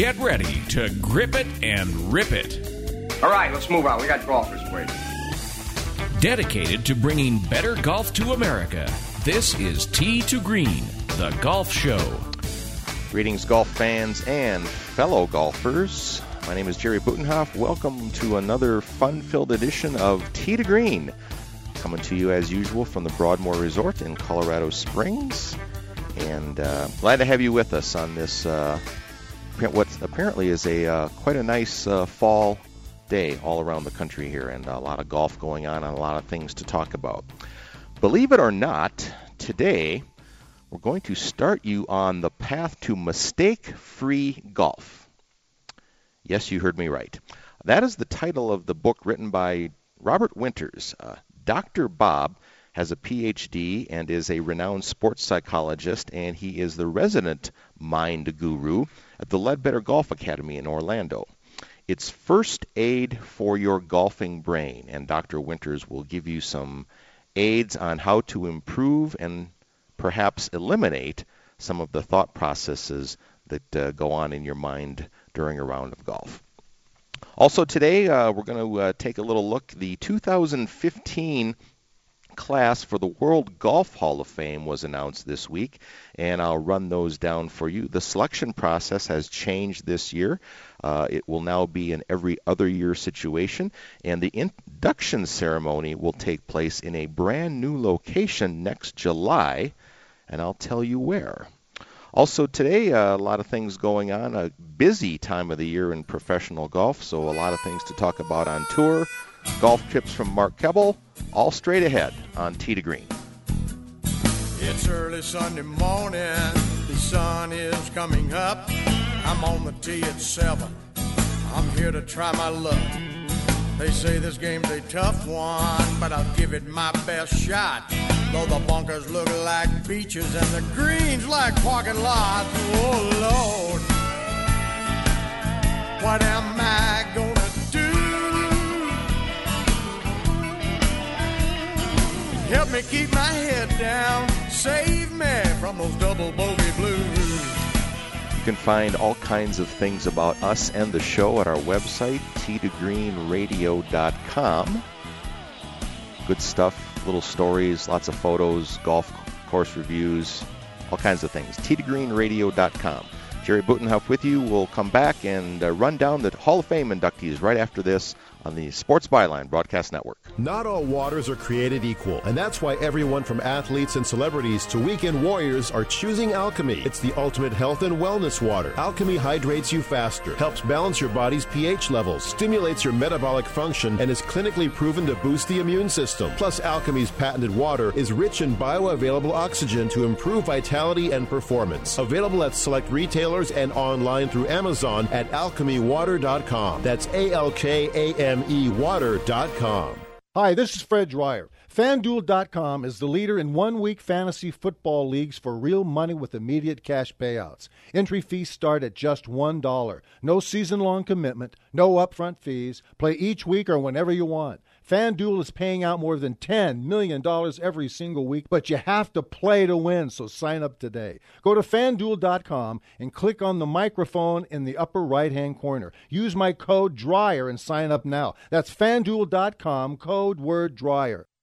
Get ready to grip it and rip it. All right, let's move on. We got golfers waiting. Dedicated to bringing better golf to America, this is Tee to Green, the golf show. Greetings, golf fans and fellow golfers. My name is Jerry Butenhoff. Welcome to another fun filled edition of Tee to Green. Coming to you as usual from the Broadmoor Resort in Colorado Springs. And uh, glad to have you with us on this, uh, what apparently is a uh, quite a nice uh, fall day all around the country here, and a lot of golf going on and a lot of things to talk about. Believe it or not, today we're going to start you on the path to mistake free golf. Yes, you heard me right. That is the title of the book written by Robert Winters. Uh, Dr. Bob has a PhD and is a renowned sports psychologist, and he is the resident mind guru at the Leadbetter Golf Academy in Orlando. It's first aid for your golfing brain, and Dr. Winters will give you some aids on how to improve and perhaps eliminate some of the thought processes that uh, go on in your mind during a round of golf. Also, today uh, we're going to uh, take a little look. The 2015 class for the World Golf Hall of Fame was announced this week, and I'll run those down for you. The selection process has changed this year. Uh, it will now be an every other year situation, and the induction ceremony will take place in a brand new location next July, and I'll tell you where. Also, today, uh, a lot of things going on. A busy time of the year in professional golf, so a lot of things to talk about on tour. Golf tips from Mark Keble, all straight ahead on Tee to Green. It's early Sunday morning, the sun is coming up. I'm on the tee at 7. I'm here to try my luck. They say this game's a tough one, but I'll give it my best shot. Though the bunkers look like beaches and the greens like parking lots. Oh Lord, what am I Me keep my head down, save me from those double bogey blues. You can find all kinds of things about us and the show at our website, t2greenradio.com. Good stuff, little stories, lots of photos, golf course reviews, all kinds of things. t2greenradio.com. Jerry Butenhoff with you. We'll come back and uh, run down the Hall of Fame inductees right after this on the Sports Byline Broadcast Network. Not all waters are created equal, and that's why everyone from athletes and celebrities to weekend warriors are choosing Alkame. It's the ultimate health and wellness water. Alkame hydrates you faster, helps balance your body's pH levels, stimulates your metabolic function, and is clinically proven to boost the immune system. Plus, Alkame's patented water is rich in bioavailable oxygen to improve vitality and performance. Available at select retailers and online through Amazon at alkamewater.com. That's A L K A M mewater.com. Hi, this is Fred Dryer. FanDuel.com is the leader in one week fantasy football leagues for real money with immediate cash payouts. Entry fees start at just $1. No season long commitment, no upfront fees. Play each week or whenever you want. FanDuel is paying out more than $10 million every single week, but you have to play to win, so sign up today. Go to fanduel.com and click on the microphone in the upper right hand corner. Use my code DRYER and sign up now. That's fanduel.com, code word DRYER.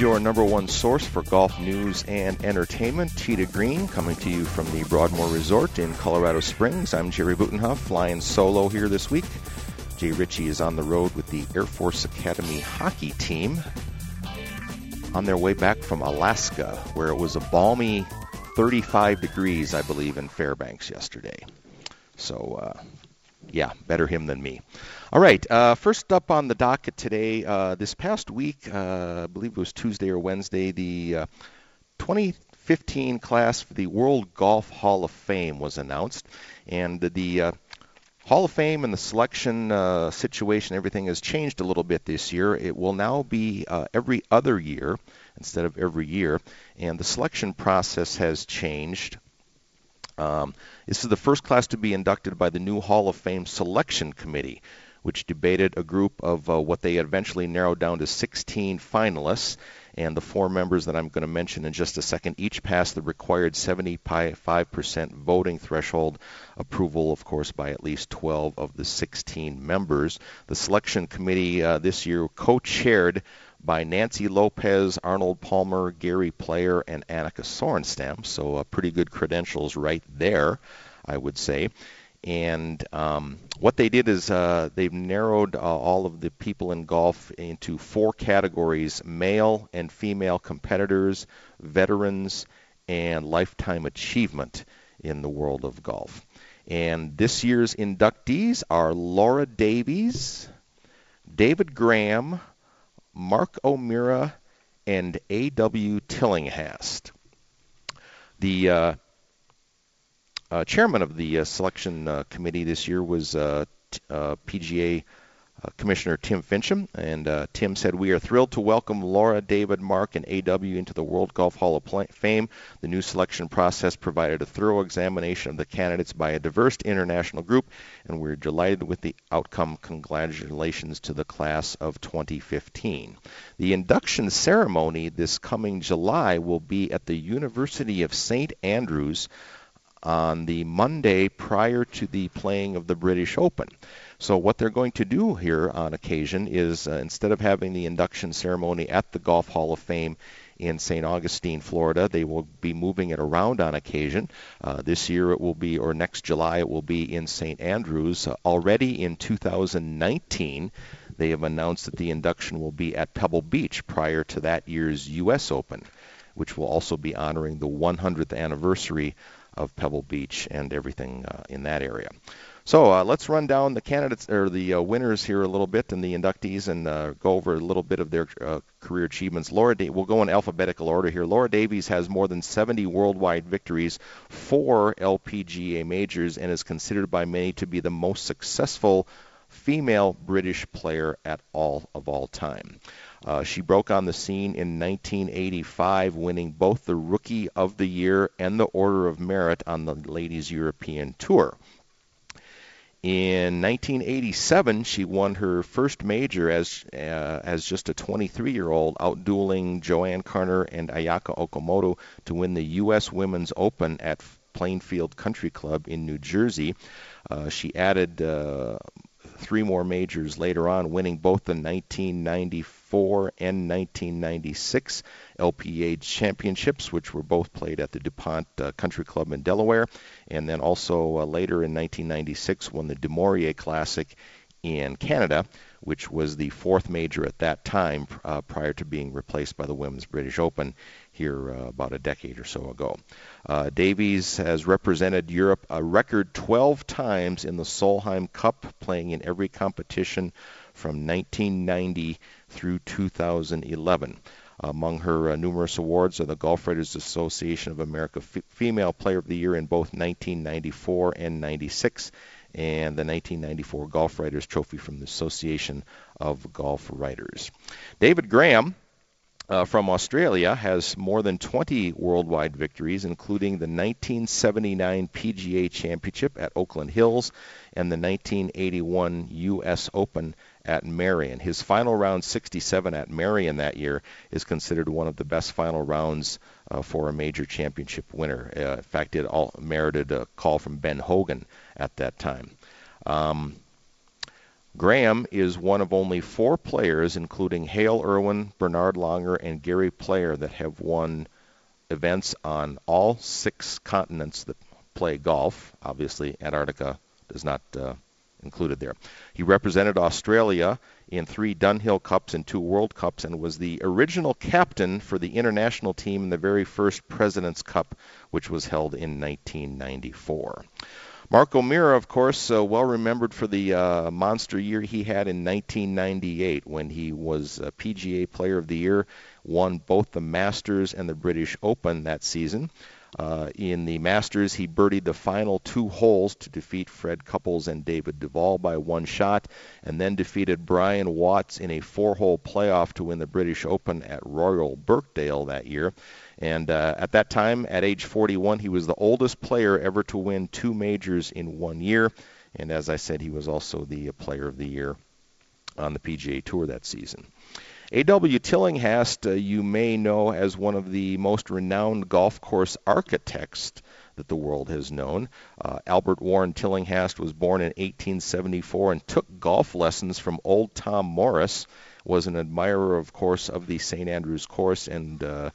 Your number one source for golf news and entertainment. To Green coming to you from the Broadmoor Resort in Colorado Springs. I'm Jerry Butenhoff, flying solo here this week. Jay Ritchie is on the road with the Air Force Academy hockey team on their way back from Alaska, where it was a balmy 35 degrees, I believe, in Fairbanks yesterday. So, uh, yeah, better him than me. All right, uh, first up on the docket today, uh, this past week, uh, I believe it was Tuesday or Wednesday, the uh, 2015 class for the World Golf Hall of Fame was announced, and the, uh, Hall of Fame and the selection uh, situation, everything has changed a little bit this year. It will now be every other year instead of every year, and the selection process has changed. Um, this is the first class to be inducted by the new Hall of Fame Selection Committee which debated a group of uh, what they eventually narrowed down to 16 finalists. And the four members that I'm going to mention in just a second each passed the required 75% voting threshold, approval, of course, by at least 12 of the 16 members. The selection committee uh, this year co chaired by Nancy Lopez, Arnold Palmer, Gary Player, and Annika Sorenstam. So, uh, pretty good credentials right there, I would say. And um, what they did is uh, they've narrowed uh, all of the people in golf into four categories male and female competitors, veterans, and lifetime achievement in the world of golf. And this year's inductees are Laura Davies, David Graham, Mark O'Meara, and A.W. Tillinghast. The uh, uh, chairman of the uh, selection uh, committee this year was uh, t- PGA Commissioner Tim Finchem, and Tim said, "We are thrilled to welcome Laura, David, Mark, and AW into the World Golf Hall of Fame. The new selection process provided a thorough examination of the candidates by a diverse international group, and we're delighted with the outcome. Congratulations to the class of 2015." The induction ceremony this coming July will be at the University of St. Andrews on the Monday prior to the playing of the British Open. So what they're going to do here on occasion is uh, instead of having the induction ceremony at the Golf Hall of Fame in St. Augustine, Florida. They will be moving it around on occasion. Uh, this year it will be, or next July it will be in St. Andrews. Uh, already in 2019, they have announced that the induction will be at Pebble Beach prior to that year's U.S. Open, which will also be honoring the 100th anniversary of Pebble Beach and everything uh, in that area. So uh, let's run down the candidates or the uh, winners here a little bit and the inductees and uh, go over a little bit of their uh, career achievements. Laura, da- we'll go in alphabetical order here. Laura Davies has more than 70 worldwide victories, four LPGA majors, and is considered by many to be the most successful female British player at all of all time. Uh, she broke on the scene in 1985, winning both the Rookie of the Year and the Order of Merit on the Ladies European Tour. In 1987, she won her first major as uh, as just a 23-year-old, outdueling JoAnne Carner and Ayako Okamoto to win the U.S. Women's Open at Plainfield Country Club in New Jersey. Uh, she added uh, three more majors later on, winning both the 1994 and 1996 LPGA championships, which were both played at the DuPont uh, Country Club in Delaware. And then also uh, later in 1996 won the Du Maurier Classic in Canada, which was the fourth major at that time uh, prior to being replaced by the Women's British Open here uh, about a decade or so ago. Uh, Davies has represented Europe a record 12 times in the Solheim Cup, playing in every competition from 1990 through 2011. Among her uh, numerous awards are the Golf Writers Association of America F- Female Player of the Year in both 1994 and 96, and the 1994 Golf Writers Trophy from the Association of Golf Writers. David Graham uh, from Australia has more than 20 worldwide victories, including the 1979 PGA Championship at Oakland Hills and the 1981 U.S. Open at Merion. His final round 67 at Merion that year is considered one of the best final rounds uh, for a major championship winner. Uh, in fact, it all merited a call from Ben Hogan at that time. Um, Graham is one of only four players, including Hale Irwin, Bernard Langer, and Gary Player, that have won events on all six continents that play golf. Obviously, Antarctica does not uh, included there. He represented Australia in three Dunhill Cups and two World Cups and was the original captain for the international team in the very first President's Cup, which was held in 1994. Mark O'Meara, of course, uh, well remembered for the uh, monster year he had in 1998 when he was a PGA Player of the Year, won both the Masters and the British Open that season. Uh, in the Masters, he birdied the final two holes to defeat Fred Couples and David Duval by one shot, and then defeated Brian Watts in a four-hole playoff to win the British Open at Royal Birkdale that year. And uh, at that time, at age 41, he was the oldest player ever to win two majors in one year. And as I said, he was also the Player of the Year on the PGA Tour that season. A.W. Tillinghast, uh, you may know as one of the most renowned golf course architects that the world has known. Uh, Albert Warren Tillinghast was born in 1874 and took golf lessons from old Tom Morris. Was an admirer, of course, of the St. Andrews course and uh,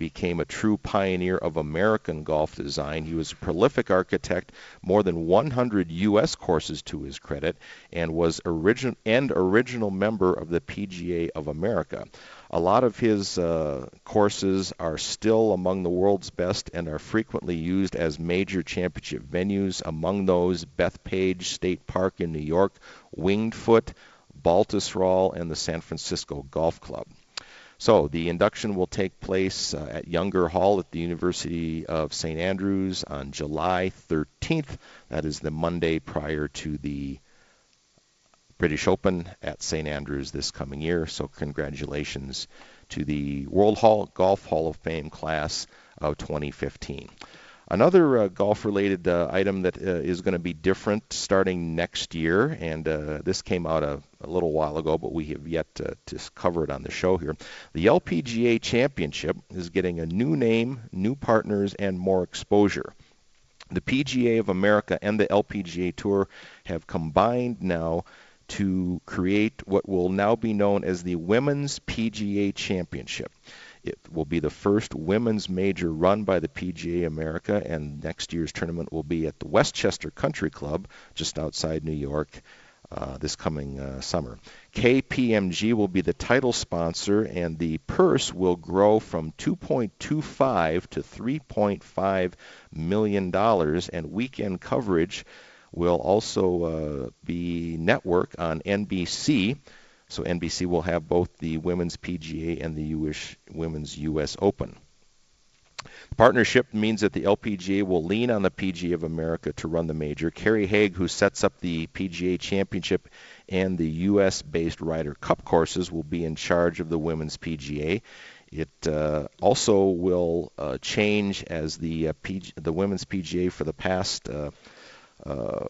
became a true pioneer of American golf design. He was a prolific architect, more than 100 U.S. courses to his credit, and was origin and original member of the PGA of America. A lot of his uh, courses are still among the world's best and are frequently used as major championship venues. Among those, Bethpage State Park in New York, Winged Foot, Baltusrol, and the San Francisco Golf Club. So the induction will take place uh, at Younger Hall at the University of St. Andrews on July 13th. That is the Monday prior to the British Open at St. Andrews this coming year. So congratulations to the World Hall Golf Hall of Fame class of 2015. Another uh, golf related uh, item that uh, is going to be different starting next year, and uh, this came out a, a, little while ago, but we have yet to, to, cover it on the show here. The LPGA Championship is getting a new name, new partners, and more exposure. The PGA of America and the LPGA Tour have combined now to create what will now be known as the Women's PGA Championship. It will be the first women's major run by the PGA America, and next year's tournament will be at the Westchester Country Club just outside New York. Uh, this coming uh, summer. KPMG will be the title sponsor, and the purse will grow from 2.25 to 3.5 million dollars, and weekend coverage will also uh, be network on NBC. So NBC will have both the Women's PGA and the US, Women's U.S. Open. Partnership means that the LPGA will lean on the PGA of America to run the major. Kerry Haigh, who sets up the PGA Championship and the U.S.-based Ryder Cup courses, will be in charge of the Women's PGA. It uh, also will uh, change as the uh, PG, the Women's PGA for the past uh, uh,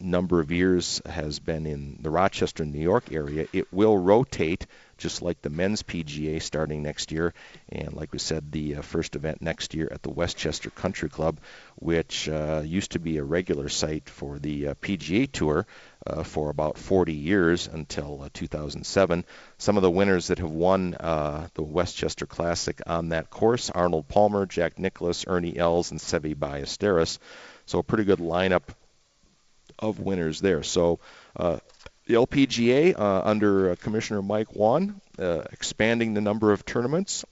number of years has been in the Rochester, New York area. It will rotate just like the men's PGA starting next year. And like we said, the uh, first event next year at the Westchester Country Club, which uh, used to be a regular site for the uh, PGA Tour, uh, for about 40 years until uh, 2007. Some of the winners that have won uh, the Westchester Classic on that course Arnold Palmer, Jack Nicklaus, Ernie Els, and Seve Ballesteros. So a pretty good lineup of winners there. So the LPGA uh, under uh, Commissioner Mike Whan expanding the number of tournaments,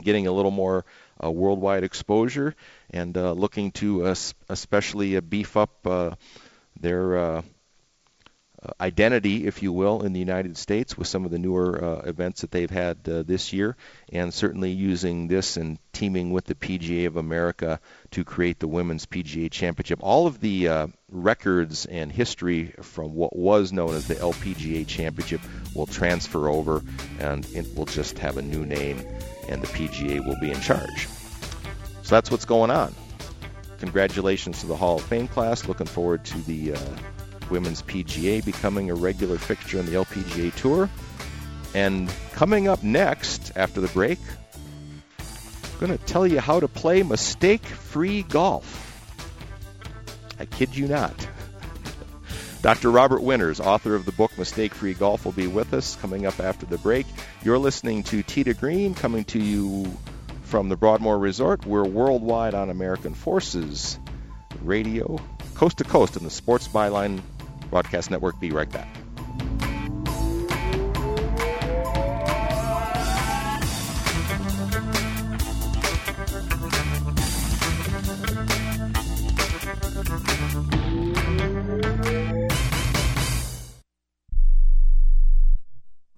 getting a little more worldwide exposure, and looking to especially beef up their uh, identity, if you will, in the United States with some of the newer uh, events that they've had uh, this year, and certainly using this and teaming with the PGA of America to create the Women's PGA Championship. All of the uh, records and history from what was known as the LPGA Championship will transfer over, and it will just have a new name, and the PGA will be in charge. So that's what's going on. Congratulations to the Hall of Fame class. Looking forward to the uh, Women's PGA becoming a regular fixture in the LPGA Tour. And coming up next, after the break, I'm going to tell you how to play mistake free golf. I kid you not. Dr. Robert Winters, author of the book Mistake Free Golf, will be with us coming up after the break. You're listening to Tee to Green coming to you from the Broadmoor Resort. We're worldwide on American Forces Radio, coast to coast in the Sports Byline Broadcast Network. Be right back.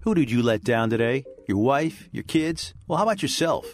Who did you let down today? Your wife? Your kids? Well, how about yourself?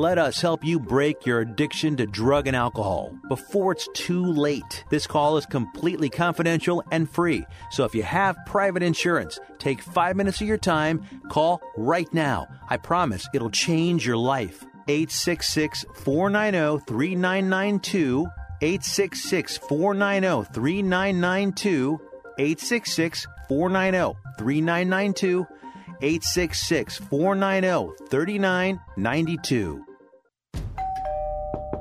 Let us help you break your addiction to drug and alcohol before it's too late. This call is completely confidential and free. So if you have private insurance, take five minutes of your time, call right now. I promise it'll change your life. 866 490 3992. 866 490 3992. 866 490 3992. 866 490 3992.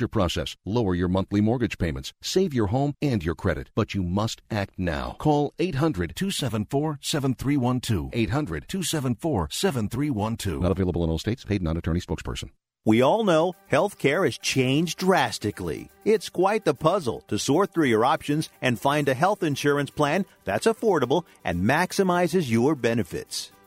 foreclosure process, lower your monthly mortgage payments, save your home and your credit. But you must act now. Call 800 274 7312. 800 274 7312. Not available in all states. Paid non attorney spokesperson. We all know healthcare has changed drastically. It's quite the puzzle to sort through your options and find a health insurance plan that's affordable and maximizes your benefits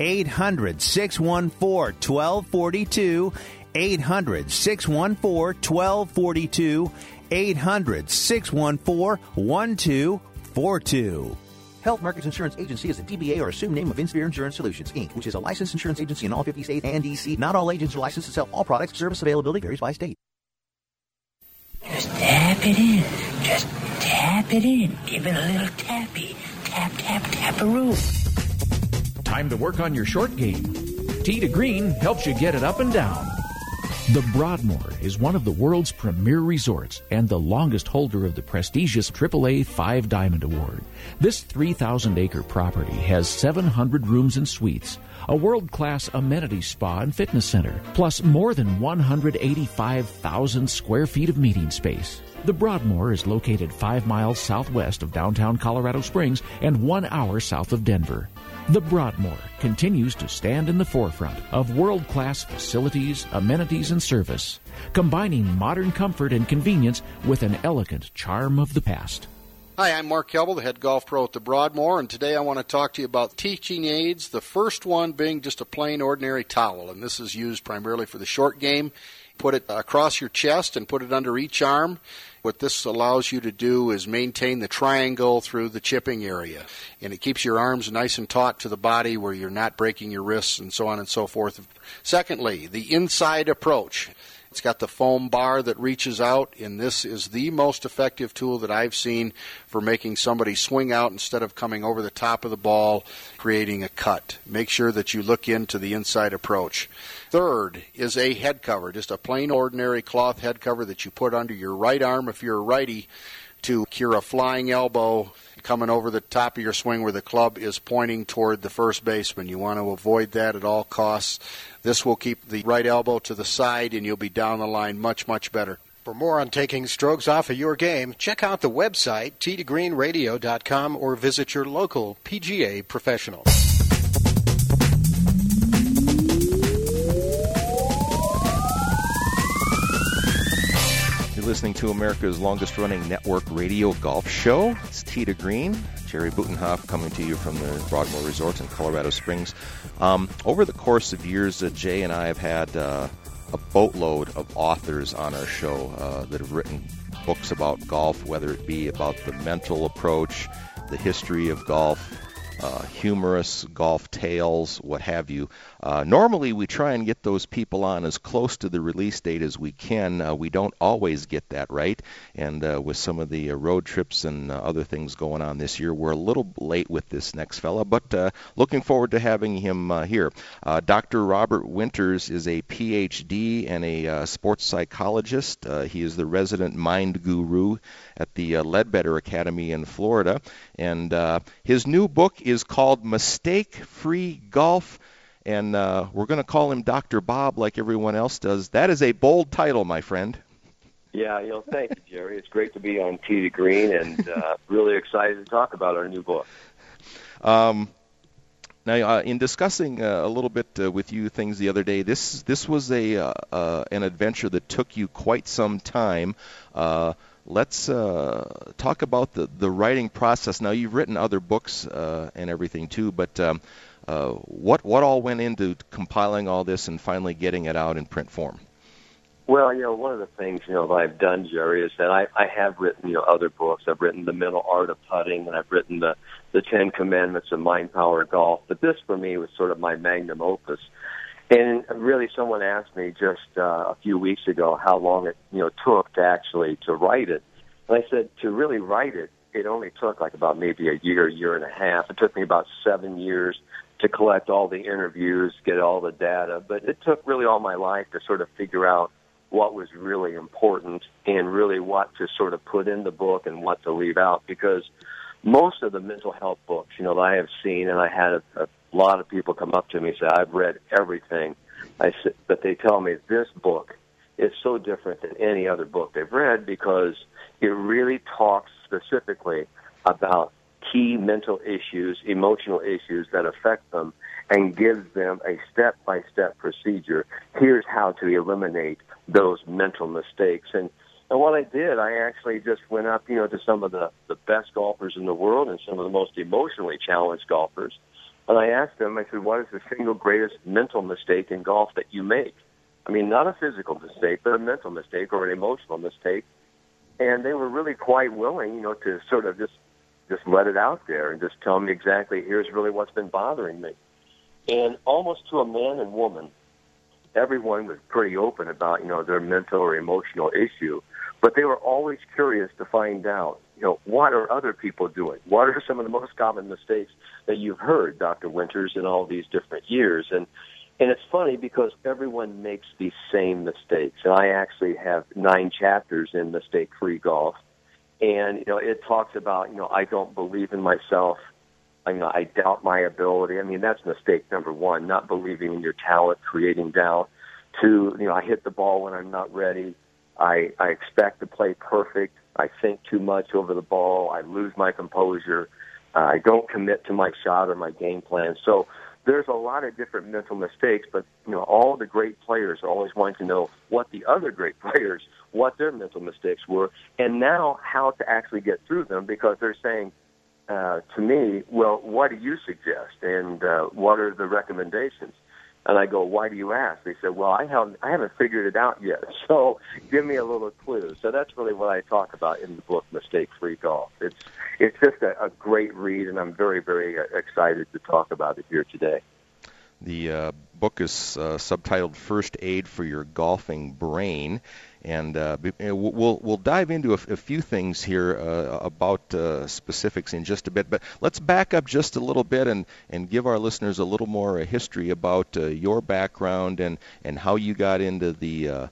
800 614 1242. 800 614 1242. 800 614 1242. Health Markets Insurance Agency is a DBA or assumed name of Insphere Insurance Solutions, Inc., which is a licensed insurance agency in all 50 states and D.C. Not all agents are licensed to sell all products. Service availability varies by state. Just tap it in. Just tap it in. Give it a little tappy. Tap, tap, tap a roof. Time to work on your short game. Tee to Green helps you get it up and down. The Broadmoor is one of the world's premier resorts and the longest holder of the prestigious AAA Five Diamond Award. This 3,000 acre property has 700 rooms and suites, a world class amenity spa and fitness center, plus more than 185,000 square feet of meeting space. The Broadmoor is located five miles southwest of downtown Colorado Springs and one hour south of Denver. The Broadmoor continues to stand in the forefront of world class facilities, amenities, and service, combining modern comfort and convenience with an elegant charm of the past. Hi, I'm Mark Kelble, the head golf pro at the Broadmoor, and today I want to talk to you about teaching aids. The first one being just a plain ordinary towel, and this is used primarily for the short game. Put it across your chest and put it under each arm. What this allows you to do is maintain the triangle through the chipping area. And it keeps your arms nice and taut to the body where you're not breaking your wrists and so on and so forth. Secondly, the inside approach. It's got the foam bar that reaches out, and this is the most effective tool that I've seen for making somebody swing out instead of coming over the top of the ball, creating a cut. Make sure that you look into the inside approach. Third is a head cover, just a plain ordinary cloth head cover that you put under your right arm if you're a righty to cure a flying elbow coming over the top of your swing where the club is pointing toward the first baseman. You want to avoid that at all costs. This will keep the right elbow to the side and you'll be down the line much, much better. For more on taking strokes off of your game, check out the website tgreenradio.com or visit your local PGA professional. You're listening to America's longest running network radio golf show. It's to Green. Jerry Butenhoff coming to you from the Broadmoor Resorts in Colorado Springs. Um, over the course of years, uh, Jay and I have had uh, a boatload of authors on our show uh, that have written books about golf, whether it be about the mental approach, the history of golf, uh, humorous golf tales, what have you. Uh, normally, we try and get those people on as close to the release date as we can. Uh, we don't always get that right, and uh, with some of the uh, road trips and uh, other things going on this year, we're a little late with this next fella, but looking forward to having him here. Dr. Robert Winters is a PhD and a sports psychologist. He is the resident mind guru at the Leadbetter Academy in Florida, and uh, his new book is called Mistake Free Golf and uh, we're going to call him Dr. Bob like everyone else does. That is a bold title, my friend. Yeah, you know, thank you, Jerry. It's great to be on Tee to Green, and uh, really excited to talk about our new book. Um, now, uh, in discussing uh, a little bit uh, with you things the other day, this this was a uh, uh, an adventure that took you quite some time. Let's uh, talk about the the writing process. Now, you've written other books uh, and everything too, but um, uh, what what all went into compiling all this and finally getting it out in print form? Well, you know, one of the things you know that I've done, Jerry, is that I, I have written you know other books. I've written the Mental Art of Putting, and I've written the the Ten Commandments of Mind Power Golf. But this, for me, was sort of my magnum opus. And really, someone asked me just uh, a few weeks ago how long it you know took to actually to write it. And I said to really write it, it only took like about maybe a year, year and a half. It took me about seven years to collect all the interviews, get all the data. But it took really all my life to sort of figure out what was really important and really what to sort of put in the book and what to leave out because most of the mental health books, you know, that I have seen, and I had a, a lot of people come up to me and say, I've read everything. I said, but they tell me this book is so different than any other book they've read because it really talks specifically about key mental issues, emotional issues that affect them, and gives them a step by step procedure. Here's how to eliminate those mental mistakes. And and what I did, I actually just went up, you know, to some of the, the best golfers in the world and some of the most emotionally challenged golfers. And I asked them, I said, what is the single greatest mental mistake in golf that you make? I mean, not a physical mistake, but a mental mistake or an emotional mistake. And they were really quite willing, you know, to sort of just just let it out there and just tell me exactly here's really what's been bothering me. And almost to a man and woman, everyone was pretty open about, you know, their mental or emotional issue, but they were always curious to find out, know, what are other people doing? What are some of the most common mistakes that you've heard, Dr. Winters, in all these different years? And And it's funny because everyone makes these same mistakes. And I actually have nine chapters in Mistake Free Golf. And, you know, it talks about, you know, I don't believe in myself. I, you know, I doubt my ability. I mean, that's mistake number one, not believing in your talent, creating doubt. Two, you know, I hit the ball when I'm not ready. I, I expect to play perfect. I think too much over the ball. I lose my composure. Uh, I don't commit to my shot or my game plan. So there's a lot of different mental mistakes, but you know, all the great players are always wanting to know what the other great players, what their mental mistakes were, and now how to actually get through them because they're saying uh, to me, well, what do you suggest, and uh, what are the recommendations? And I go, why do you ask? They said, well, I haven't, I haven't figured it out yet. So give me a little clue. So that's really what I talk about in the book, Mistake Free Golf. It's, it's just a, a great read, and I'm very, very uh, excited to talk about it here today. The uh, book is uh, subtitled First Aid for Your Golfing Brain and uh, we'll we'll dive into a, few things here uh, about uh, specifics in just a bit. But let's back up just a little bit and, and give our listeners a little more uh, history about uh, your background and, and how you got into the uh,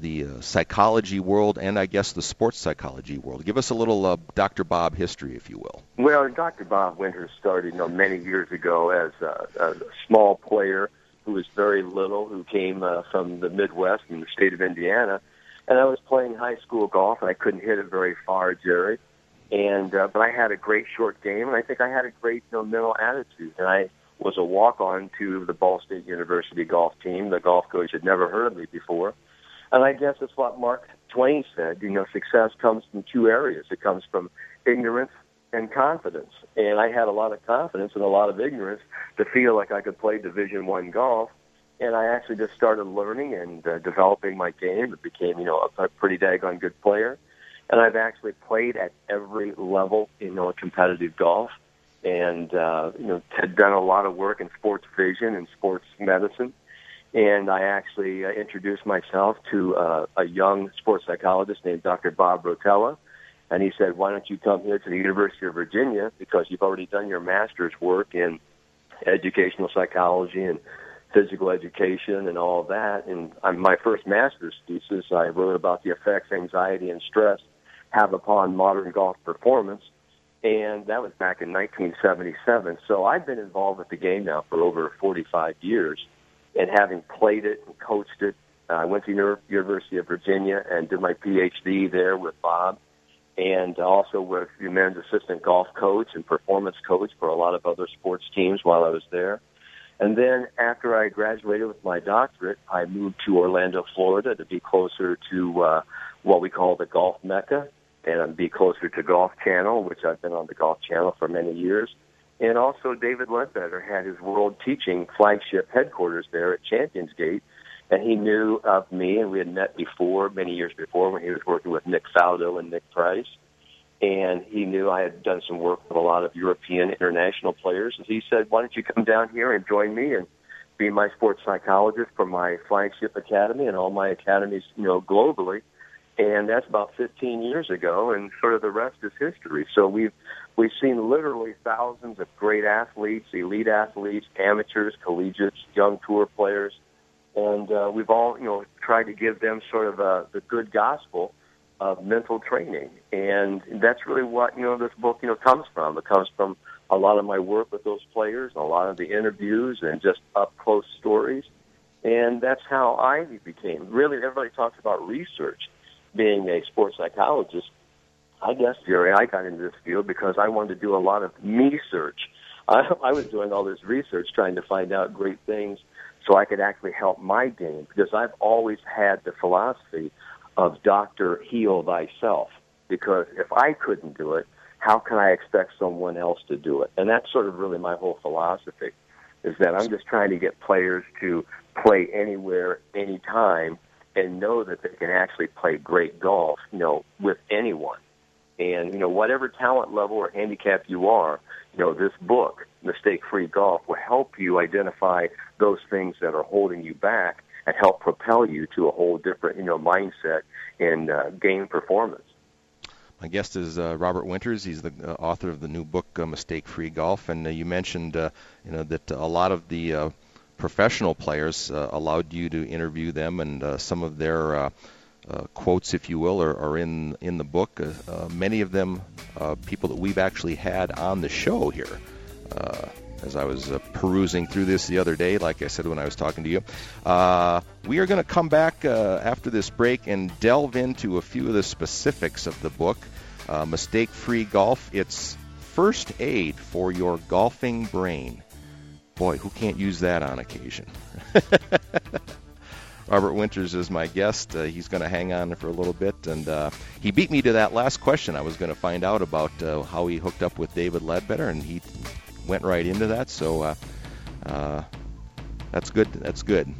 the psychology world and I guess the sports psychology world. Give us a little Dr. Bob history, if you will. Well, Dr. Bob Winters started you know, many years ago as a, a small player who was very little, who came uh, from the Midwest in the state of Indiana. And I was playing high school golf, and I couldn't hit it very far, Jerry. And uh, but I had a great short game, and I think I had a great you know, mental attitude. And I was a walk-on to the Ball State University golf team. The golf coach had never heard of me before, and I guess it's what Mark Twain said. You know, success comes from two areas. It comes from ignorance and confidence. And I had a lot of confidence and a lot of ignorance to feel like I could play Division One golf. And I actually just started learning and uh, developing my game. It became, you know, a, pretty daggone good player. And I've actually played at every level, you know, competitive golf, and uh, you know, had done a lot of work in sports vision and sports medicine. And I actually uh, introduced myself to uh, a young sports psychologist named Dr. Bob Rotella, and he said, "Why don't you come here to the University of Virginia because you've already done your master's work in educational psychology and physical education and all that." And on my first master's thesis, I wrote about the effects anxiety and stress have upon modern golf performance, and that was back in 1977. So I've been involved with the game now for over 45 years, and having played it and coached it. I went to the University of Virginia and did my PhD there with Bob and also was the men's assistant golf coach and performance coach for a lot of other sports teams while I was there. And then after I graduated with my doctorate, I moved to Orlando, Florida to be closer to uh, what we call the Golf Mecca and be closer to Golf Channel, which I've been on the Golf Channel for many years. And also David Leadbetter had his world teaching flagship headquarters there at Champions Gate and he knew of me, and we had met before, many years before, when he was working with Nick Faldo and Nick Price. And he knew I had done some work with a lot of European international players. And he said, "Why don't you come down here and join me and be my sports psychologist for my flagship academy and all my academies, you know, globally?" And that's about 15 years ago, and sort of the rest is history. So we've we've seen literally thousands of great athletes, elite athletes, amateurs, collegiates, young tour players and uh, we've all you know tried to give them sort of a, the good gospel of mental training, and that's really what you know this book you know comes from. It comes from a lot of my work with those players, a lot of the interviews, and just up close stories, and that's how I became. Really, everybody talks about research, being a sports psychologist. I guess, Jerry, I got into this field because I wanted to do a lot of me search. I, I was doing all this research trying to find out great things so I could actually help my game because I've always had the philosophy of doctor heal thyself because if I couldn't do it, how can I expect someone else to do it? And that's sort of really my whole philosophy is that I'm just trying to get players to play anywhere, anytime, and know that they can actually play great golf, you know, with anyone. And, you know, whatever talent level or handicap you are, you know, this book, Mistake Free Golf, will help you identify those things that are holding you back and help propel you to a whole different, you know, mindset and uh, game performance. My guest is uh, Robert Winters. He's the uh, author of the new book, uh, Mistake Free Golf. And uh, you mentioned, uh, you know, that a lot of the professional players, uh, allowed you to interview them, and uh, some of their uh, uh, quotes, if you will, are, are in in the book. Uh, many of them, people that we've actually had on the show here. as I was perusing through this the other day, like I said when I was talking to you, we are going to come back after this break and delve into a few of the specifics of the book. Mistake Free Golf. It's first aid for your golfing brain. Boy, who can't use that on occasion? Robert Winters is my guest. Uh, he's going to hang on for a little bit, and uh, he beat me to that last question. I was going to find out about uh, how he hooked up with David Leadbetter, and he went right into that. So uh, uh, that's good. That's good.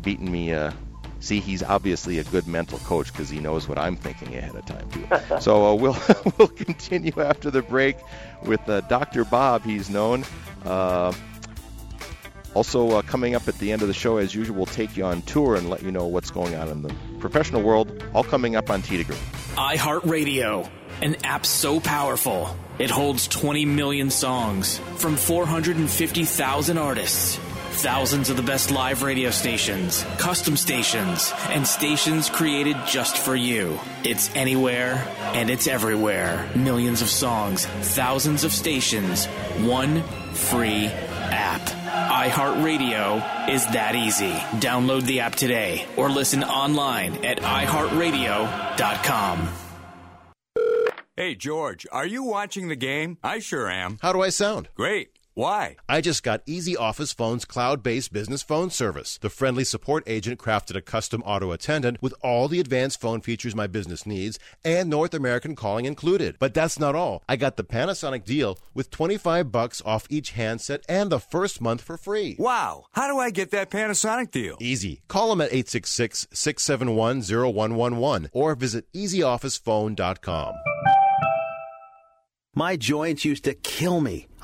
Beating me. Uh, see, he's obviously a good mental coach because he knows what I'm thinking ahead of time too. so we'll we'll continue after the break with Dr. Bob. He's known. Also, uh, coming up at the end of the show, as usual, we'll take you on tour and let you know what's going on in the professional world. All coming up on to Green. iHeartRadio, an app so powerful it holds 20 million songs from 450,000 artists. Thousands of the best live radio stations, custom stations, and stations created just for you. It's anywhere and it's everywhere. Millions of songs, thousands of stations, one free app iHeartRadio is that easy. Download the app today or listen online at iHeartRadio.com. Hey, George, are you watching the game? I sure am. How do I sound? Great. Why? I just got Easy Office Phone's cloud based business phone service. The friendly support agent crafted a custom auto attendant with all the advanced phone features my business needs and North American calling included. But that's not all. I got the Panasonic deal with 25 bucks off each handset and the first month for free. Wow. How do I get that Panasonic deal? Easy. Call them at 866 671 0111 or visit easyofficephone.com. My joints used to kill me.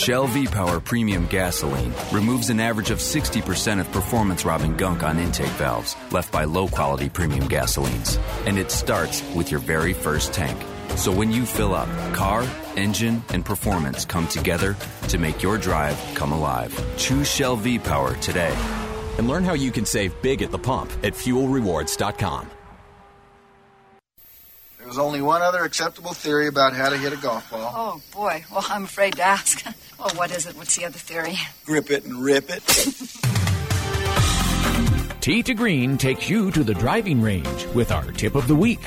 Shell V-Power Premium Gasoline removes an average of 60% of performance-robbing gunk on intake valves left by low-quality premium gasolines. And it starts with your very first tank. So when you fill up, car, engine, and performance come together to make your drive come alive. Choose Shell V-Power today. And learn how you can save big at the pump at fuelrewards.com. There's only one other acceptable theory about how to hit a golf ball. Oh, boy. Well, I'm afraid to ask. well, what is it? What's the other theory? Grip it and rip it. Tee to Green takes you to the driving range with our tip of the week.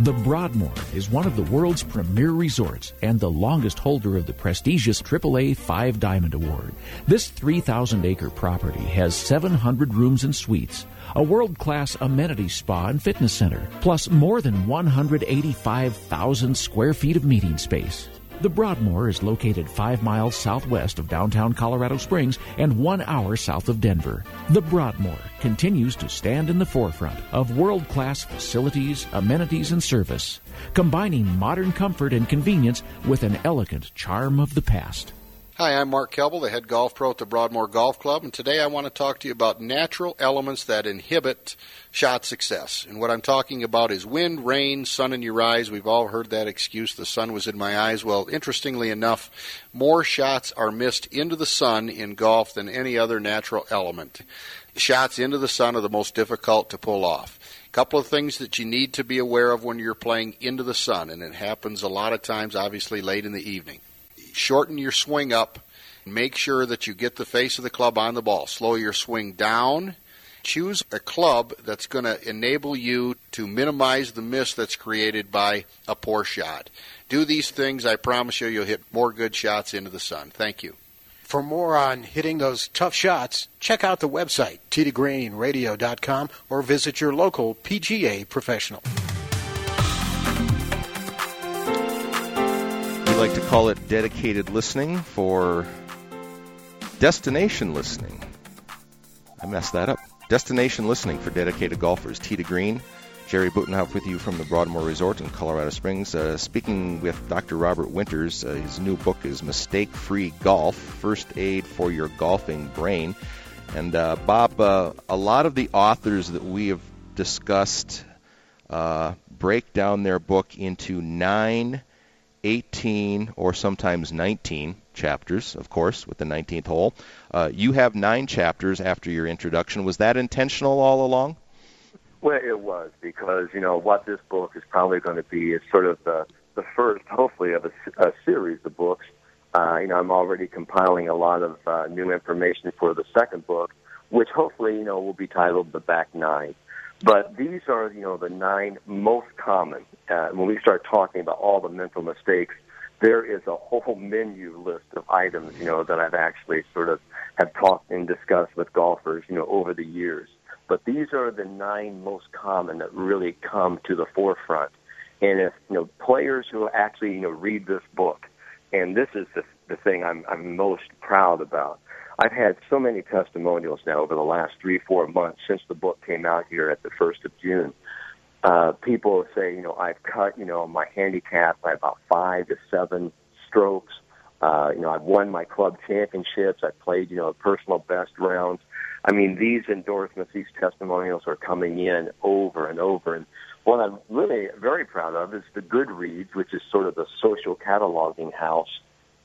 The Broadmoor is one of the world's premier resorts and the longest holder of the prestigious AAA Five Diamond Award. This 3,000 acre property has 700 rooms and suites a world class amenity spa and fitness center, plus more than 185,000 square feet of meeting space. The Broadmoor is located five miles southwest of downtown Colorado Springs and one hour south of Denver. The Broadmoor continues to stand in the forefront of world class facilities, amenities, and service, combining modern comfort and convenience with an elegant charm of the past. Hi, I'm Mark Kelble, the head golf pro at the Broadmoor Golf Club, and today I want to talk to you about natural elements that inhibit shot success. And what I'm talking about is wind, rain, sun in your eyes. We've all heard that excuse, the sun was in my eyes. Well, interestingly enough, more shots are missed into the sun in golf than any other natural element. Shots into the sun are the most difficult to pull off. Couple of things that you need to be aware of when you're playing into the sun, and it happens a lot of times, obviously, late in the evening shorten your swing up. Make sure that you get the face of the club on the ball. Slow your swing down. Choose a club that's going to enable you to minimize the miss that's created by a poor shot. Do these things, I promise you, you'll hit more good shots into the sun. Thank you. For more on hitting those tough shots, check out the website, tdgreenradio.com, or visit your local PGA professional. Like to call it dedicated listening for destination listening. I messed that up. Destination listening for dedicated golfers. To Green. Jerry Butenhoff with you from the Broadmoor Resort in Colorado Springs. Uh, speaking with Dr. Robert Winters, uh, his new book is Mistake Free Golf First Aid for Your Golfing Brain. And uh, Bob, uh, a lot of the authors that we have discussed uh, break down their book into nine 18 or sometimes 19 chapters, of course, with the 19th hole. Uh, you have nine chapters after your introduction. Was that intentional all along? Well, it was because you know what this book is probably going to be is sort of the the first, hopefully, of a, a series of books. Uh, you know, I'm already compiling a lot of uh, new information for the second book, which hopefully you know will be titled The Back Nine. But these are, you know, the nine most common. Uh, when we start talking about all the mental mistakes, there is a whole menu list of items, you know, that I've actually sort of have talked and discussed with golfers, you know, over the years. But these are the nine most common that really come to the forefront. And if you know players who actually you know read this book, and this is the the thing I'm I'm most proud about. I've had so many testimonials now over the last three, four months since the book came out here at the first of June. Uh, people say, you know, I've cut, you know, my handicap by about five to seven strokes. Uh, you know, I've won my club championships. I've played, you know, personal best rounds. I mean, these endorsements, these testimonials are coming in over and over. And what I'm really very proud of is the Goodreads, which is sort of the social cataloging house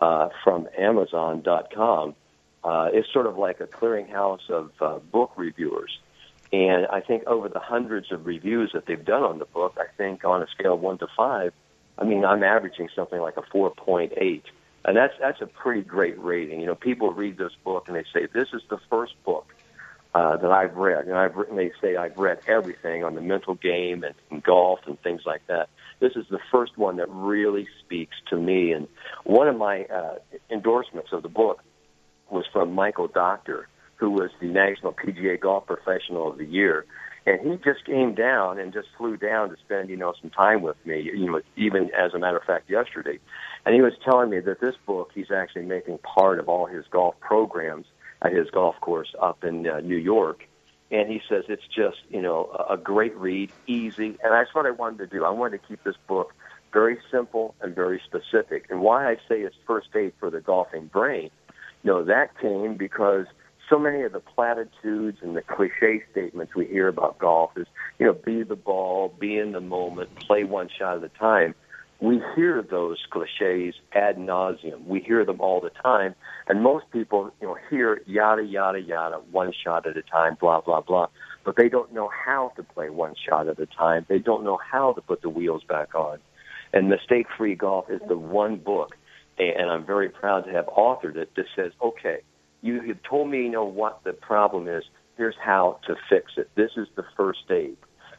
uh, from Amazon.com uh, is sort of like a clearinghouse of uh, book reviewers. And I think over the hundreds of reviews that they've done on the book, I think on a scale of one to five, I mean, I'm averaging something like a 4.8. And that's, that's a pretty great rating. You know, people read this book and they say, this is the first book uh, that I've read. And I've written, they say I've read everything on the mental game and, and golf and things like that. This is the first one that really speaks to me. And one of my uh, endorsements of the book was from Michael Doctor, who was the National PGA Golf Professional of the Year. And he just came down and just flew down to spend, you know, some time with me, you know, even as a matter of fact yesterday. And he was telling me that this book he's actually making part of all his golf programs at his golf course up in uh, New York. And he says it's just, you know, a great read, easy. And that's what I wanted to do. I wanted to keep this book very simple and very specific. And why I say it's first aid for the golfing brain know, that came because so many of the platitudes and the cliche statements we hear about golf is, you know, be the ball, be in the moment, play one shot at a time. We hear those cliches ad nauseum. We hear them all the time, and most people, you know, hear yada yada yada, one shot at a time, blah blah blah. But they don't know how to play one shot at a time. They don't know how to put the wheels back on. And Mistake Free Golf is the one book and I'm very proud to have authored it that says, okay, you have told me, you know, what the problem is. Here's how to fix it. This is the first aid.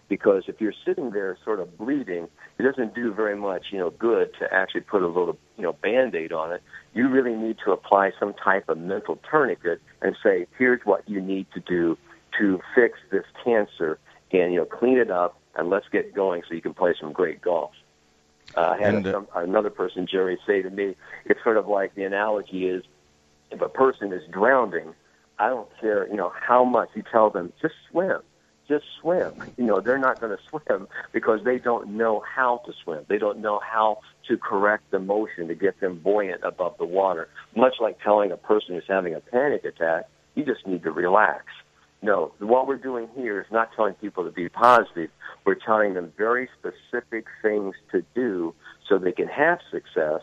Because if you're sitting there sort of bleeding, it doesn't do very much, you know, good to actually put a little, you know, band-aid on it. You really need to apply some type of mental tourniquet and say, here's what you need to do to fix this cancer and, you know, clean it up and let's get going so you can play some great golf. Uh, I had and, uh, some, another person, Jerry, say to me, it's sort of like the analogy is if a person is drowning, I don't care, you know, how much you tell them, just swim. just swim. You know, they're not going to swim because they don't know how to swim. They don't know how to correct the motion to get them buoyant above the water. Much like telling a person who's having a panic attack, you just need to relax. No, what we're doing here is not telling people to be positive. We're telling them very specific things to do so they can have success,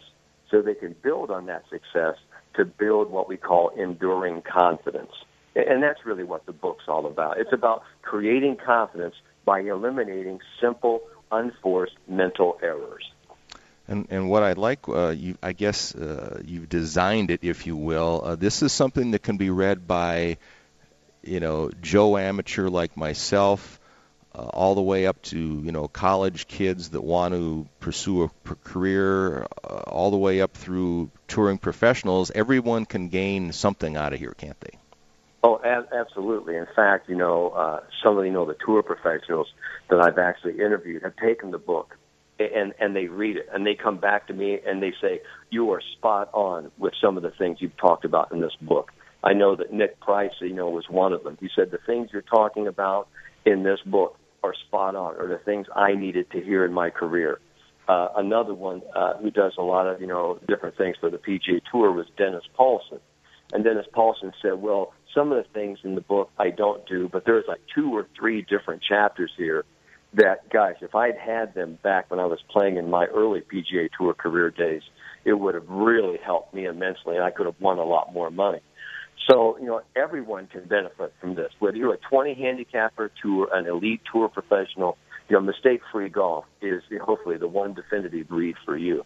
so they can build on that success to build what we call enduring confidence. And that's really what the book's all about. It's about creating confidence by eliminating simple, unforced mental errors. And, and what I like, uh, you, I guess uh, you've designed it, if you will. Uh, this is something that can be read by, you know, Joe amateur like myself, uh, all the way up to you know college kids that want to pursue a career, uh, all the way up through touring professionals. Everyone can gain something out of here, can't they? Oh, a- absolutely. In fact, you know, uh, some of you know the tour professionals that I've actually interviewed have taken the book and and they read it and they come back to me and they say you are spot on with some of the things you've talked about in this book. I know that Nick Price, you know, was one of them. He said the things you're talking about in this book are spot on, or the things I needed to hear in my career. Uh, another one uh, who does a lot of you know different things for the PGA Tour was Dennis Paulson, and Dennis Paulson said, well, some of the things in the book I don't do, but there's like two or three different chapters here that, guys, if I'd had them back when I was playing in my early PGA Tour career days, it would have really helped me immensely, and I could have won a lot more money. So, you know, everyone can benefit from this. Whether you're a 20 handicapper to an elite tour professional, you know, mistake-free golf is you know, hopefully the one definitive read for you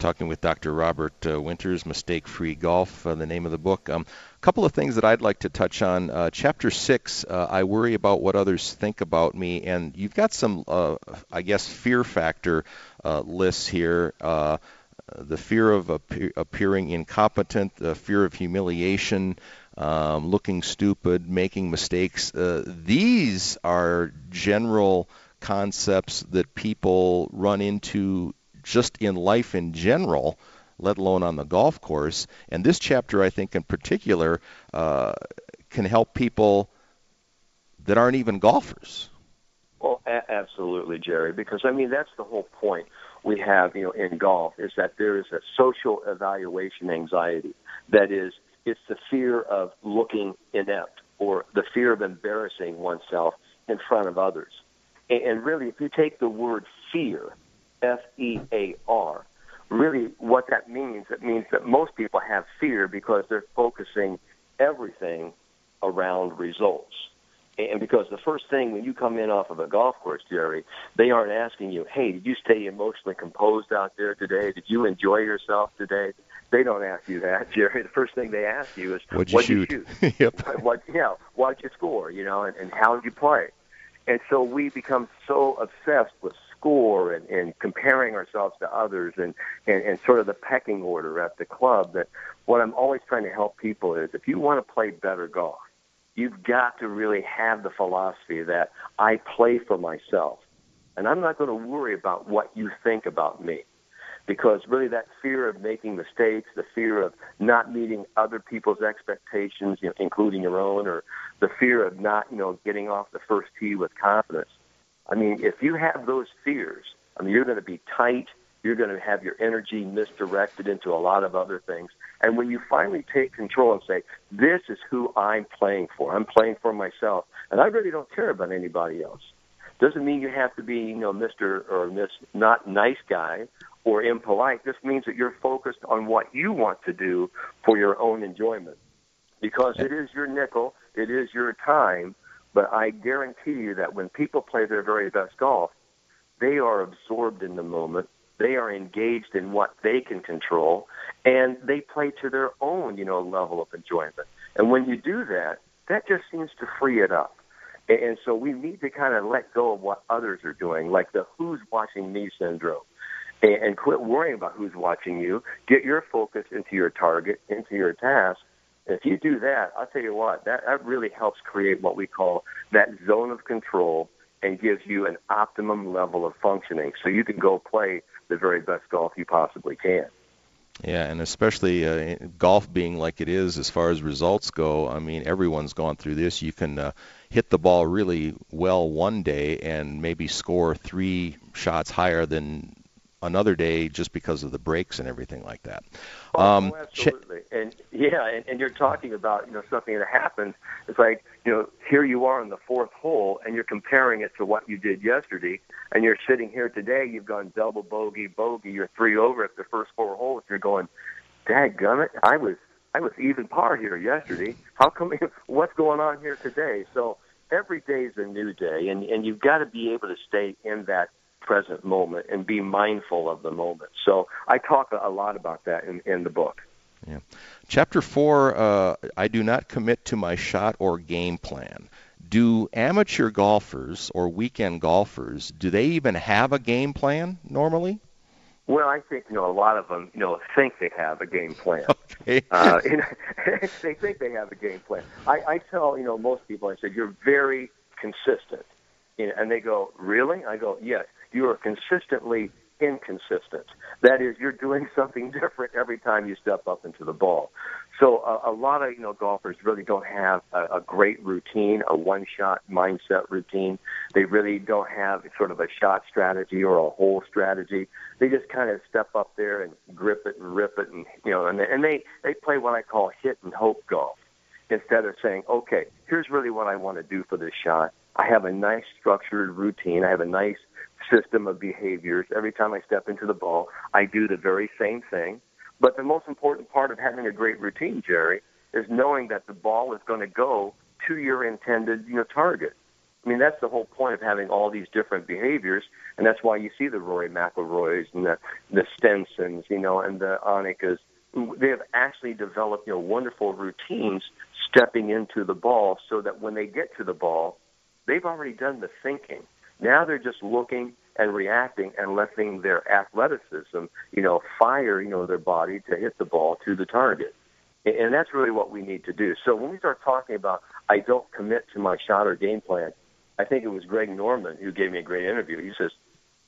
talking with Dr. Robert uh, Winters, Mistake Free Golf, uh, the name of the book. A um, couple of things that I'd like to touch on. Uh, chapter 6, uh, I worry about what others think about me. And you've got some, uh, I guess, fear factor uh, lists here. The fear of appearing incompetent, the fear of humiliation, um, looking stupid, making mistakes. these are general concepts that people run into just in life in general, let alone on the golf course. And this chapter, I think, in particular, uh, can help people that aren't even golfers. Well, a- absolutely, Jerry. Because I mean, that's the whole point we have, you know, in golf is that there is a social evaluation anxiety. That is, it's the fear of looking inept or the fear of embarrassing oneself in front of others. And really, if you take the word fear F E A R. Really, what that means, it means that most people have fear because they're focusing everything around results. And because the first thing when you come in off of a golf course, Jerry, they aren't asking you, hey, did you stay emotionally composed out there today? Did you enjoy yourself today? They don't ask you that, Jerry. The first thing they ask you is, what'd you what shoot? You shoot? yep. What, yeah, what'd you score? You know, and, and how did you play? And so we become so obsessed with score and, and comparing ourselves to others and, and, and sort of the pecking order at the club that what I'm always trying to help people is if you want to play better golf, you've got to really have the philosophy that I play for myself. And I'm not going to worry about what you think about me. Because really, that fear of making mistakes, the fear of not meeting other people's expectations, you know, including your own, or the fear of not, you know, getting off the first tee with confidence, I mean, if you have those fears, I mean, you're going to be tight. You're going to have your energy misdirected into a lot of other things. And when you finally take control and say, this is who I'm playing for, I'm playing for myself, and I really don't care about anybody else. Doesn't mean you have to be, you know, Mr. or Miss not nice guy or impolite. This means that you're focused on what you want to do for your own enjoyment. Because it is your nickel, it is your time, but I guarantee you that when people play their very best golf, they are absorbed in the moment. They are engaged in what they can control, and they play to their own, you know, level of enjoyment. And when you do that, that just seems to free it up. And so we need to kind of let go of what others are doing, like the who's watching me syndrome, and quit worrying about who's watching you. Get your focus into your target, into your task, if you do that, I'll tell you what, that, that really helps create what we call that zone of control and gives you an optimum level of functioning so you can go play the very best golf you possibly can. Yeah, and especially uh, golf being like it is as far as results go. I mean, everyone's gone through this. You can uh, hit the ball really well one day and maybe score three shots higher than another day just because of the breaks and everything like that. Oh, um, oh absolutely. Ch- and yeah, and, and you're talking about you know something that happened. It's like you know here you are in the fourth hole, and you're comparing it to what you did yesterday, and you're sitting here today. You've gone double bogey, bogey. You're three over at the first four holes. You're going, Dad gummit, I was I was even par here yesterday. How come? What's going on here today? So every day is a new day, and and you've got to be able to stay in that present moment and be mindful of the moment. So I talk a lot about that in, in the book. Yeah. Chapter four uh, I do not commit to my shot or game plan. Do amateur golfers or weekend golfers, do they even have a game plan normally? Well, I think you know a lot of them, you know, think they have a game plan. Okay. uh, they think they have a game plan. I, I tell you know most people, I said you're very consistent, you know, and they go, really? I go, yes you are consistently inconsistent. That is, you're doing something different every time you step up into the ball. So uh, a lot of you know golfers really don't have a, a great routine, a one-shot mindset routine. They really don't have sort of a shot strategy or a hole strategy. They just kind of step up there and grip it and rip it, and you know, and and they they play what I call hit and hope golf instead of saying, okay, here's really what I want to do for this shot. I have a nice structured routine. I have a nice system of behaviors. Every time I step into the ball, I do the very same thing. But the most important part of having a great routine, Jerry, is knowing that the ball is going to go to your intended you know, target. I mean, that's the whole point of having all these different behaviors, and that's why you see the Rory McIlroys and the the Stensons, you know, and the Annikas. They have actually developed, you know, wonderful routines stepping into the ball, so that when they get to the ball, they've already done the thinking. Now they're just looking and reacting and letting their athleticism, you know, fire, you know, their body to hit the ball to the target. And that's really what we need to do. So when we start talking about I don't commit to my shot or game plan, I think it was Greg Norman who gave me a great interview. He says,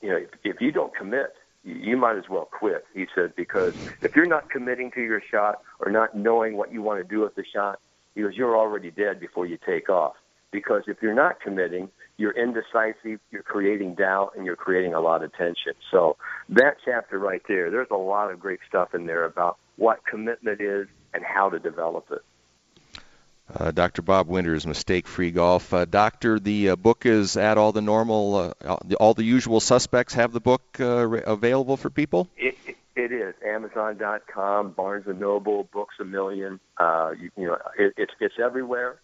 you know, if, if you don't commit, you might as well quit. He said because if you're not committing to your shot or not knowing what you want to do with the shot, he goes, you're already dead before you take off. Because if you're not committing, you're indecisive, you're creating doubt, and you're creating a lot of tension. So that chapter right there, there's a lot of great stuff in there about what commitment is and how to develop it. Uh, Dr. Bob Winters, Mistake Free Golf. Uh, doctor, the uh, book is at all the normal, uh, all the usual suspects have the book uh, available for people? It, it is. Amazon.com, Barnes & Noble, Books A Million. Uh, you, you know, it, it's, it's everywhere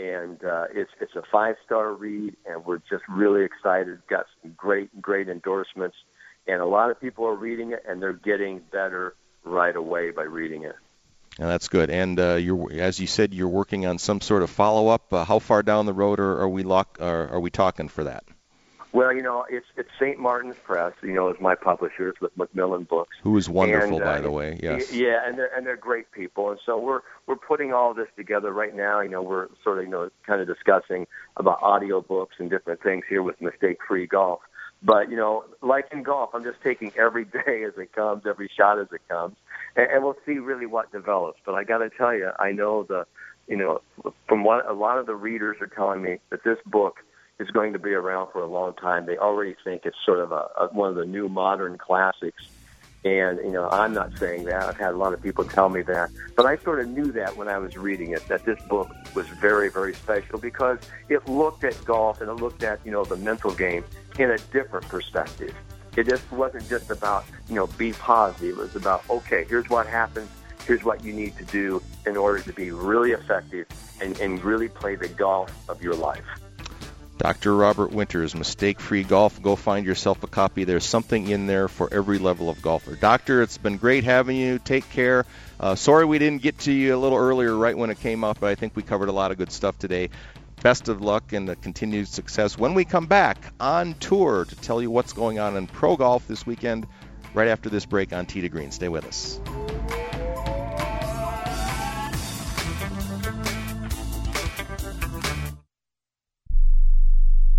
and uh, it's it's a five star read, and we're just really excited. Got some great great endorsements, and a lot of people are reading it, and they're getting better right away by reading it. And that's good. And uh, you're, as you said, you're working on some sort of follow up. Uh, how far down the road are, are we lock, are, are we talking for that? Well, you know, it's it's St. Martin's Press. You know, is my publishers with Macmillan Books. Who is wonderful, and, uh, by the way. Yes. Yeah, and they're and they're great people. And so we're we're putting all this together right now. You know, we're sort of you know kind of discussing about audio books and different things here with Mistake Free Golf. But you know, like in golf, I'm just taking every day as it comes, every shot as it comes, and, and we'll see really what develops. But I got to tell you, I know the, you know, from what a lot of the readers are telling me that this book is going to be around for a long time. They already think it's sort of a, a one of the new modern classics. And you know, I'm not saying that. I've had a lot of people tell me that, but I sort of knew that when I was reading it that this book was very, very special because it looked at golf and it looked at you know the mental game in a different perspective. It just wasn't just about you know be positive. It was about okay, here's what happens. Here's what you need to do in order to be really effective and, and really play the golf of your life. Dr. Robert Winters, Mistake Free Golf. Go find yourself a copy. There's something in there for every level of golfer. Doctor, it's been great having you. Take care. Uh, sorry we didn't get to you a little earlier right when it came up, but I think we covered a lot of good stuff today. Best of luck and continued success when we come back on tour to tell you what's going on in pro golf this weekend right after this break on Tee to Green. Stay with us.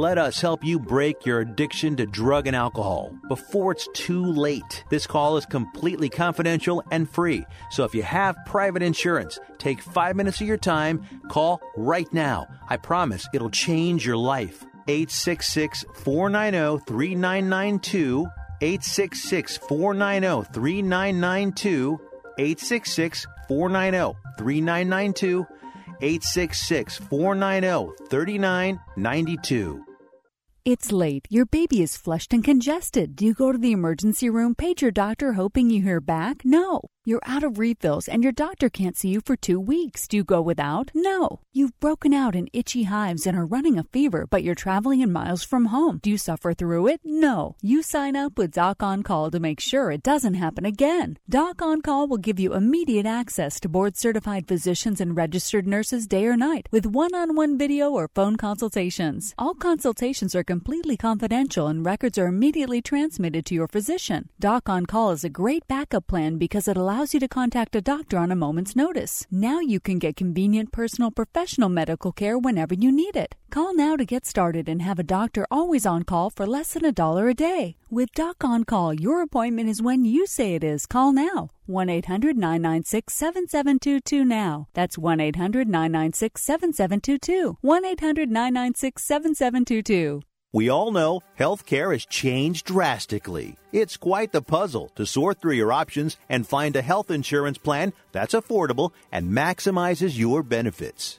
Let us help you break your addiction to drug and alcohol before it's too late. This call is completely confidential and free. So if you have private insurance, take five minutes of your time, call right now. I promise it'll change your life. 866 490 3992. 866 490 3992. 866 490 3992. 866 490 3992. It's late. Your baby is flushed and congested. Do you go to the emergency room, page your doctor hoping you hear back? No. You're out of refills and your doctor can't see you for two weeks. Do you go without? No. You've broken out in itchy hives and are running a fever, but you're traveling in miles from home. Do you suffer through it? No. You sign up with Doc On Call to make sure it doesn't happen again. Doc On Call will give you immediate access to board certified physicians and registered nurses day or night with one on one video or phone consultations. All consultations are completely confidential and records are immediately transmitted to your physician. Doc On Call is a great backup plan because it allows you to contact a doctor on a moment's notice. Now you can get convenient personal professional medical care whenever you need it. Call now to get started and have a doctor always on call for less than a dollar a day. With Doc on Call, your appointment is when you say it is. Call now. 1 800 996 7722 now. That's 1 800 996 7722. 1 800 996 7722. We all know healthcare has changed drastically. It's quite the puzzle to sort through your options and find a health insurance plan that's affordable and maximizes your benefits.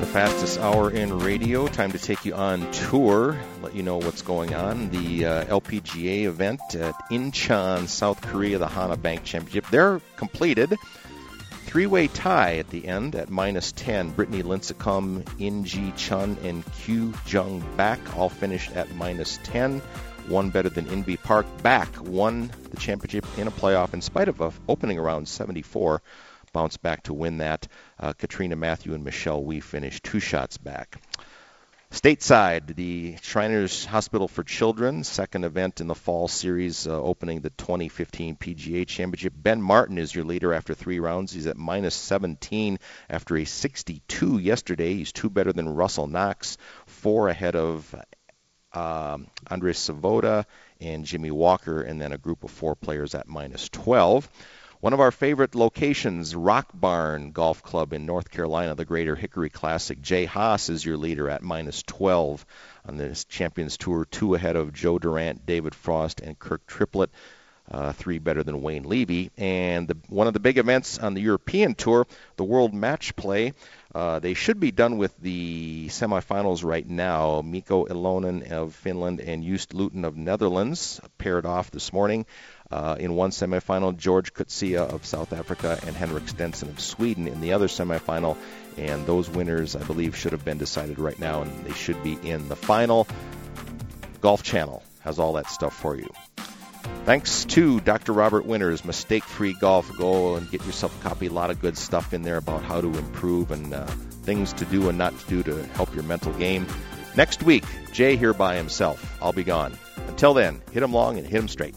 The fastest hour in radio. Time to take you on tour, let you know what's going on. The uh, LPGA event at Incheon, South Korea, the Hana Bank Championship. They're completed. Three way tie at the end at minus 10. Brittany Lincicome, In Gee Chun, and Kyu Jung Baek all finished at minus 10. One better than Inbee Park. Baek won the championship in a playoff in spite of a opening around 74 bounce back to win that. Uh, Catriona Matthew and Michelle Wie finished two shots back. Stateside, the Shriners Hospital for Children, second event in the fall series, uh, opening the 2015 PGA Championship. Ben Martin is your leader after three rounds. He's at minus 17 after a 62 yesterday. He's two better than Russell Knox, four ahead of um, Andres Savoda and Jimmy Walker, and then a group of four players at minus 12. One of our favorite locations, Rock Barn Golf Club in North Carolina, the Greater Hickory Classic. Jay Haas is your leader at minus 12 on this Champions Tour, two ahead of Joe Durant, David Frost, and Kirk Triplett. Uh, three better than Wayne Levi. And the, one of the big events on the European Tour, the World Match Play. Uh, they should be done with the semifinals right now. Mikko Ilonen of Finland and Joost Luiten of Netherlands paired off this morning. Uh, in one semifinal, George Coetzee of South Africa and Henrik Stenson of Sweden in the other semifinal. And those winners, I believe, should have been decided right now, and they should be in the final. Golf Channel has all that stuff for you. Thanks to Dr. Robert Winters, Mistake Free Golf. Go and get yourself a copy. A lot of good stuff in there about how to improve and uh, things to do and not to do to help your mental game. Next week, Jay here by himself. I'll be gone. Until then, hit him long and hit him straight.